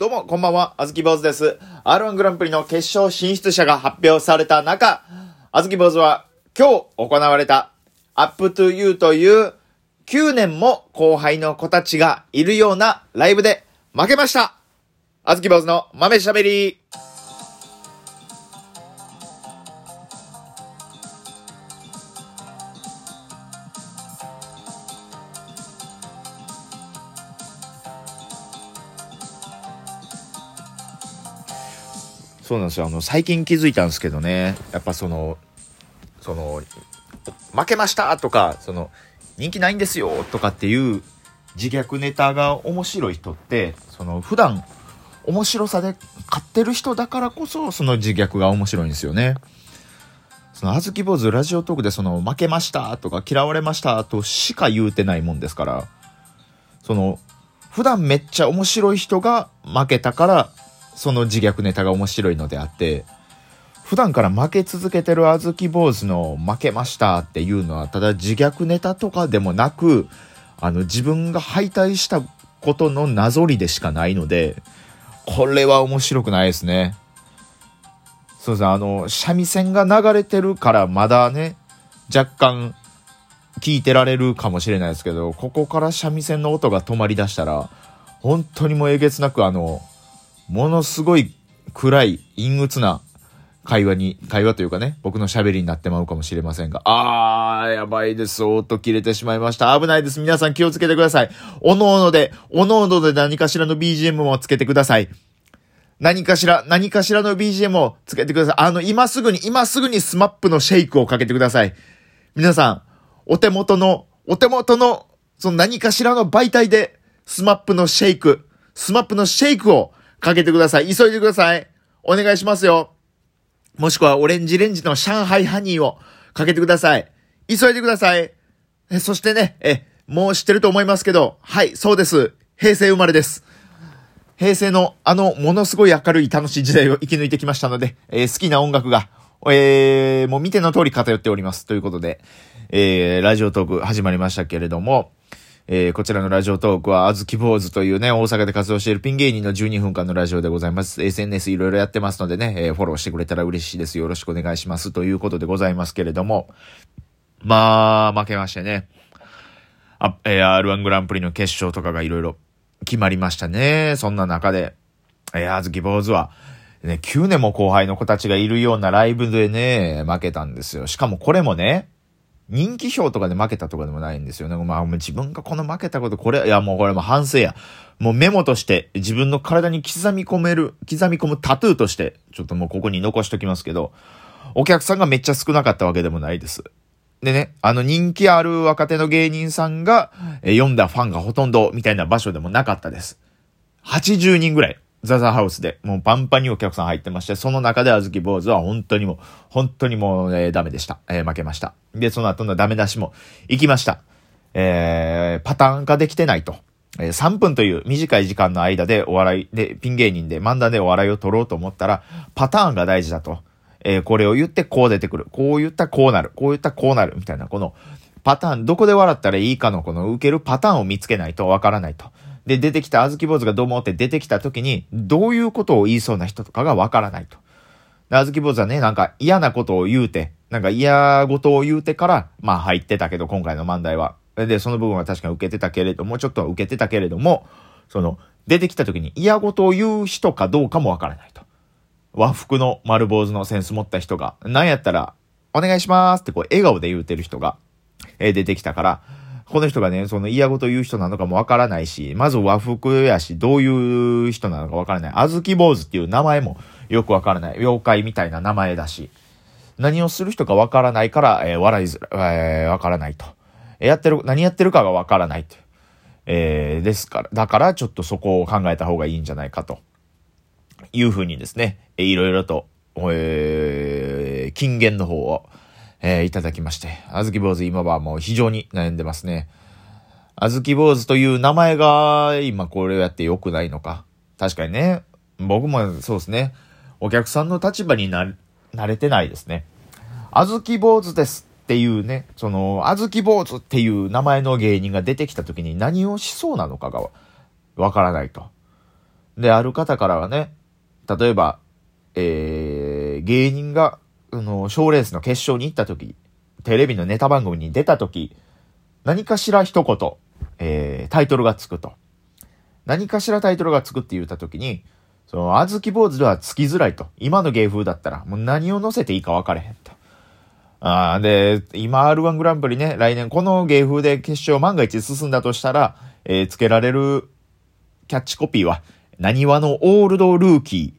どうも、こんばんは、あずき坊主です。R1 グランプリの決勝進出者が発表された中、あずき坊主は今日行われた Up to You という9年も後輩の子たちがいるようなライブで負けました。あずき坊主の豆しゃべり。そうなんですよ。あの、最近気づいたんですけどね、やっぱその、その、負けましたとか、その、人気ないんですよとかっていう自虐ネタが面白い人って、その、普段、面白さで買ってる人だからこそ、その自虐が面白いんですよね。その、あずき坊主ラジオトークでその、負けましたとか嫌われましたとしか言うてないもんですから、その、普段めっちゃ面白い人が負けたから、その自虐ネタが面白いのであって、普段から負け続けてるあずき坊主の負けましたっていうのは、ただ自虐ネタとかでもなく、あの、自分が敗退したことのなぞりでしかないので、これは面白くないですね。そうですね、あの、三味線が流れてるからまだね、若干聞いてられるかもしれないですけど、ここから三味線の音が止まり出したら、本当にもうえげつなくあの、ものすごい暗い陰鬱な会話に、会話というかね、僕の喋りになってまうかもしれませんが、あー、やばいです。音切れてしまいました。危ないです。皆さん気をつけてください。おのおので、おのおので何かしらの BGM もつけてください。何かしら、何かしらの BGM をつけてください。あの、今すぐに、今すぐにスマップのシェイクをかけてください。皆さん、お手元の、お手元の、その何かしらの媒体で、スマップのシェイク、スマップのシェイクをかけてください。急いでください。お願いしますよ。もしくはオレンジレンジの上海ハニーをかけてください。急いでください。えそしてね、え、もう知ってると思いますけど、はい、そうです。平成生まれです。平成のあのものすごい明るい楽しい時代を生き抜いてきましたので、えー好きな音楽が、えーもう見ての通り偏っております。ということで、えーラジオトーク始まりましたけれども、えーこちらのラジオトークは、あずき坊主というね、大阪で活動しているピン芸人の12分間のラジオでございます。SNS いろいろやってますのでね、えーフォローしてくれたら嬉しいです。よろしくお願いします。ということでございますけれども、まあ、負けましてね。あ、えー R1 グランプリの決勝とかがいろいろ決まりましたね。そんな中で、えー、あずき坊主は、ね、9年も後輩の子たちがいるようなライブでね、負けたんですよ。しかもこれもね、人気票とかで負けたとかでもないんですよね。まあ、もう自分がこの負けたこと、これ、いやもうこれも反省や。もうメモとして自分の体に刻み込める、刻み込むタトゥーとして、ちょっともうここに残しときますけど、お客さんがめっちゃ少なかったわけでもないです。でね、あの人気ある若手の芸人さんが、え読んだファンがほとんどみたいな場所でもなかったです。80人ぐらい、ザザハウスで、もうパンパンにお客さん入ってまして、その中であずき坊主は本当にもう、本当にもう、えーダメでした。えー負けました。で、その後のダメ出しも行きました。えーパターン化できてないと。えー3分という短い時間の間でお笑いで、ピン芸人で漫談でお笑いを取ろうと思ったら、パターンが大事だと。えーこれを言ってこう出てくる。こう言ったらこうなる。こう言ったらこうなる。みたいな、このパターン、どこで笑ったらいいかのこの受けるパターンを見つけないとわからないと。で、出てきたあずき坊主がどうもって出てきた時に、どういうことを言いそうな人とかがわからないと。であずき坊主はね、なんか嫌なことを言うて、なんか嫌事を言うてから、まあ入ってたけど、今回の漫才は。で、その部分は確かに受けてたけれども、ちょっとは受けてたけれども、その、出てきた時に嫌事を言う人かどうかもわからないと。和服の丸坊主のセンス持った人が、なんやったら、お願いしますってこう、笑顔で言うてる人が、えー出てきたから、この人がね、その嫌事言う人なのかもわからないし、まず和服やし、どういう人なのかわからない。あずき坊主っていう名前もよくわからない。妖怪みたいな名前だし、何をする人かわからないから、えー笑いづら、えーわからないと。やってる、何やってるかがわからないと。えーですから、だからちょっとそこを考えた方がいいんじゃないかと。いうふうにですね、いろいろと、えー金言の方を、えーいただきまして、あずき坊主今はもう非常に悩んでますね。あずき坊主という名前が今これをやって良くないのか。確かにね、僕もそうですね、お客さんの立場にな、慣れてないですね。あずき坊主ですっていうね、その、あずき坊主っていう名前の芸人が出てきた時に何をしそうなのかがわからないと。で、ある方からはね、例えば、えー、芸人が、あの、賞レースの決勝に行った時、テレビのネタ番組に出た時、何かしら一言、えー、タイトルがつくと。何かしらタイトルがつくって言った時に、その、あずき坊主ではつきづらいと。今の芸風だったら、もう何を載せていいか分かれへんと。ああで、今 R1 グランプリね、来年この芸風で決勝万が一進んだとしたら、えー、つけられるキャッチコピーは、何話のオールドルーキ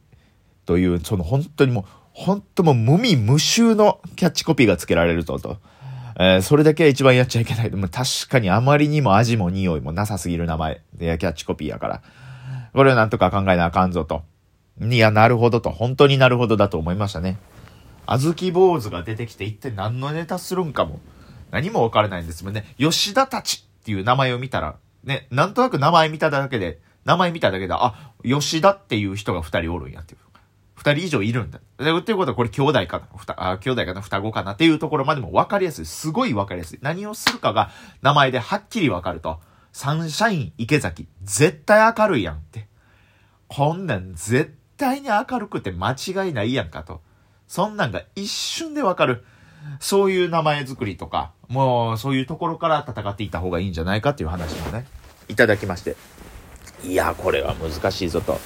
ーという、その本当にもう、本当も無味無臭のキャッチコピーがつけられるぞと。えー、それだけは一番やっちゃいけない。でも確かにあまりにも味も匂いもなさすぎる名前でキャッチコピーやから。これをなんとか考えなあかんぞと。いや、なるほどと。本当になるほどだと思いましたね。あずき坊主が出てきて一体何のネタするんかも。何もわからないんですもんね。吉田たちっていう名前を見たら、ね、なんとなく名前見ただけで、名前見ただけで、あ、吉田っていう人が二人おるんやっていう。二人以上いるんだ。で、っていうことはこれ兄弟かな？ふた、あ、兄弟かな？双子かな？っていうところまでも分かりやすい。すごい分かりやすい。何をするかが名前ではっきり分かると。サンシャイン池崎、絶対明るいやんって。こんなん絶対に明るくて間違いないやんかと。そんなんが一瞬で分かる。そういう名前作りとか、もうそういうところから戦っていった方がいいんじゃないかっていう話もね、いただきまして。いや、これは難しいぞと。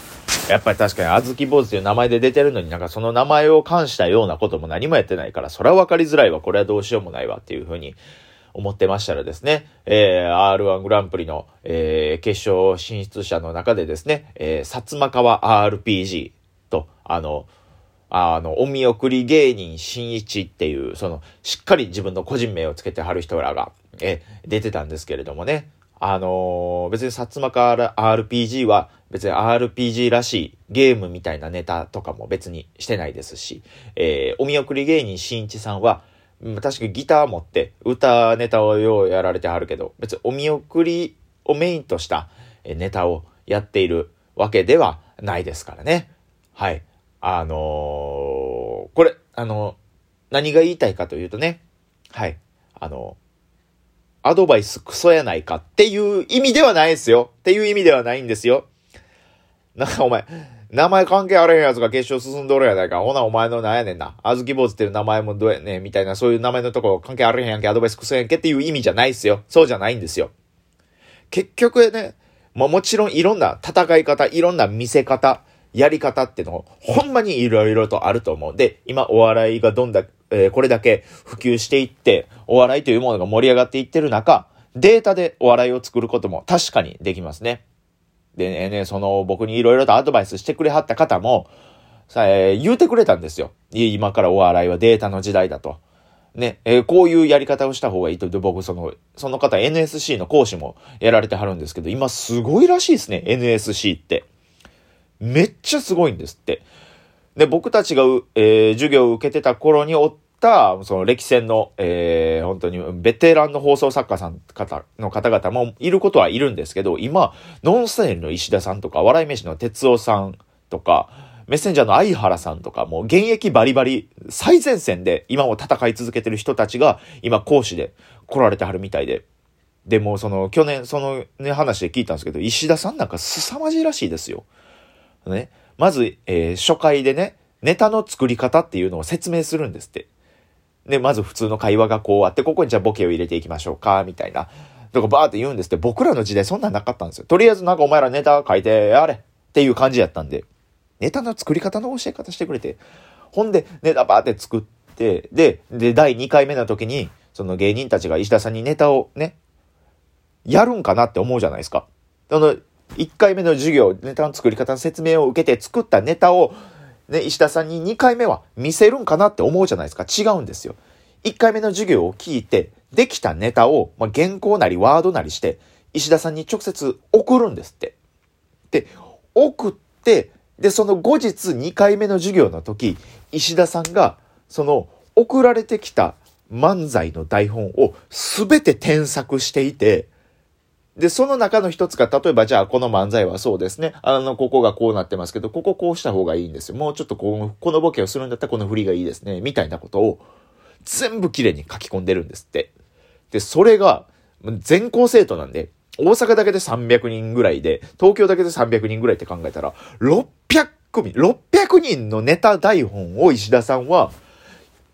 やっぱり確かに、あずき坊主という名前で出てるのになんかその名前を冠したようなことも何もやってないから、それは分かりづらいわ。これはどうしようもないわっていうふうに思ってましたらですね、えー、R1 グランプリの、えー、決勝進出者の中でですね、えー、薩摩川 RPG と、あの、あの、お見送り芸人新一っていう、その、しっかり自分の個人名をつけてはる人らが、え、出てたんですけれどもね、あのー、別に薩摩川 RPG は別に RPG らしいゲームみたいなネタとかも別にしてないですし、えー、お見送り芸人しんいちさんは、確かギター持って歌ネタをようやられてはるけど、別にお見送りをメインとしたネタをやっているわけではないですからね。はい。あのー、これ、あの何が言いたいかというとね、はい。あのアドバイスクソやないかっていう意味ではないですよ。っていう意味ではないんですよ。なんかお前、名前関係あれへんやつが決勝進んどるやないか。ほなお前のなんやねんな。あずき坊主っていう名前もどうやねんみたいな、そういう名前のとこ関係あれへんやんけ、アドバイスクソやんけっていう意味じゃないっすよ。そうじゃないんですよ。結局ね、ももちろんいろんな戦い方、いろんな見せ方、やり方ってのほんまにいろいろとあると思う。で、今お笑いがどんだ、えー、これだけ普及していって、お笑いというものが盛り上がっていってる中、データでお笑いを作ることも確かにできますね。でね、その僕にいろいろとアドバイスしてくれはった方も、さ、え、言うてくれたんですよ。今からお笑いはデータの時代だと。ね、えー、こういうやり方をした方がいいと。で、僕、その、その方 NSC の講師もやられてはるんですけど、今すごいらしいですね、NSC って。めっちゃすごいんですって。で、僕たちが、えー、授業を受けてた頃におっ、たその歴戦の、えー、本当にベテランの放送作家さん方の方々もいることはいるんですけど、今、ノンスタイルの石田さんとか、笑い飯の哲夫さんとか、メッセンジャーの相原さんとか、もう現役バリバリ最前線で今も戦い続けてる人たちが今講師で来られてはるみたいで。でもその去年そのね話で聞いたんですけど、石田さんなんか凄まじいらしいですよ。ね。まず、えー、初回でね、ネタの作り方っていうのを説明するんですって。で、まず普通の会話がこうあって、ここにじゃあボケを入れていきましょうか、みたいな。とかバーって言うんですって、僕らの時代そんなんなかったんですよ。とりあえずなんかお前らネタ書いてやれっていう感じやったんで、ネタの作り方の教え方してくれて、ほんでネタバーって作って、で、で、第2回目の時に、その芸人たちが石田さんにネタをね、やるんかなって思うじゃないですか。その、1回目の授業、ネタの作り方の説明を受けて作ったネタを、ね、石田さんに2回目は見せるんかなって思うじゃないですか。違うんですよ。1回目の授業を聞いて、できたネタを、まあ、原稿なりワードなりして、石田さんに直接送るんですって。で、送って、で、その後日2回目の授業の時、石田さんが、その送られてきた漫才の台本を全て添削していて、で、その中の一つが、例えばじゃあこの漫才はそうですね。あの、ここがこうなってますけど、こここうした方がいいんですよ。もうちょっとこう、このボケをするんだったらこの振りがいいですね。みたいなことを全部綺麗に書き込んでるんですって。で、それが、全校生徒なんで、大阪だけで300人ぐらいで、東京だけで300人ぐらいって考えたら、600組、600人のネタ台本を石田さんは、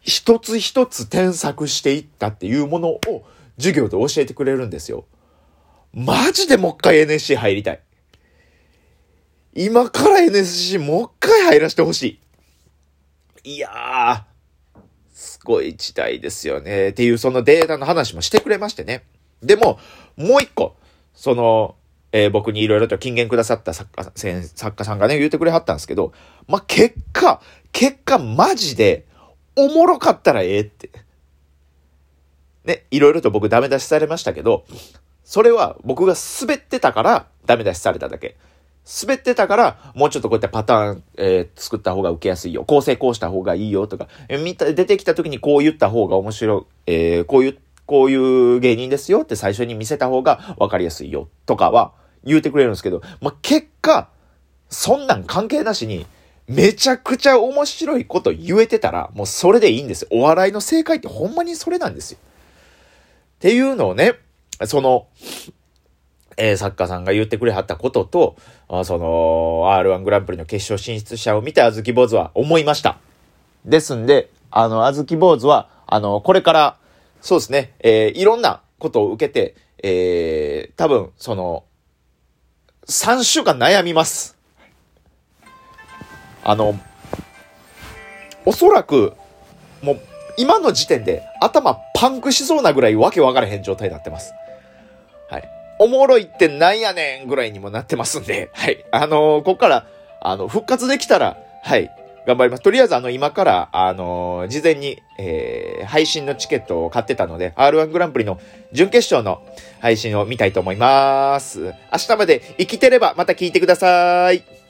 一つ一つ添削していったっていうものを授業で教えてくれるんですよ。マジでもう一回 NSC 入りたい。今から NSC もう一回入らせてほしい。いやー、すごい時代ですよね。っていうそのデータの話もしてくれましてね。でも、もう一個、その、えー、僕にいろいろと金言くださった作家作家さんがね、言うてくれはったんですけど、まあ、結果、結果マジで、おもろかったらええって。ね、いろいろと僕ダメ出しされましたけど、それは僕が滑ってたからダメ出しされただけ。滑ってたから、もうちょっとこういったパターン、えー、作った方が受けやすいよ。構成こうした方がいいよとか、えー、見た、出てきた時にこう言った方が面白い、えー、こういう、こういう芸人ですよって最初に見せた方が分かりやすいよとかは言うてくれるんですけど、まあ、結果、そんなん関係なしに、めちゃくちゃ面白いこと言えてたら、もうそれでいいんですよ。お笑いの正解ってほんまにそれなんですよ。っていうのをね、その、えー、作家さんが言ってくれはったことと、あその、R1 グランプリの決勝進出者を見て、あずき坊主は思いました。ですんで、あの、あずき坊主は、あの、これから、そうですね、えー、いろんなことを受けて、えー、多分、その、3週間悩みます。あの、おそらく、もう、今の時点で頭パンクしそうなぐらいわけわからへん状態になってます。おもろいってなんやねんぐらいにもなってますんで、はい。あのー、こっから、あの、復活できたら、はい。頑張ります。とりあえずあの、今から、あのー、事前に、えー、配信のチケットを買ってたので、R1 グランプリの準決勝の配信を見たいと思います。明日まで生きてればまた聞いてください。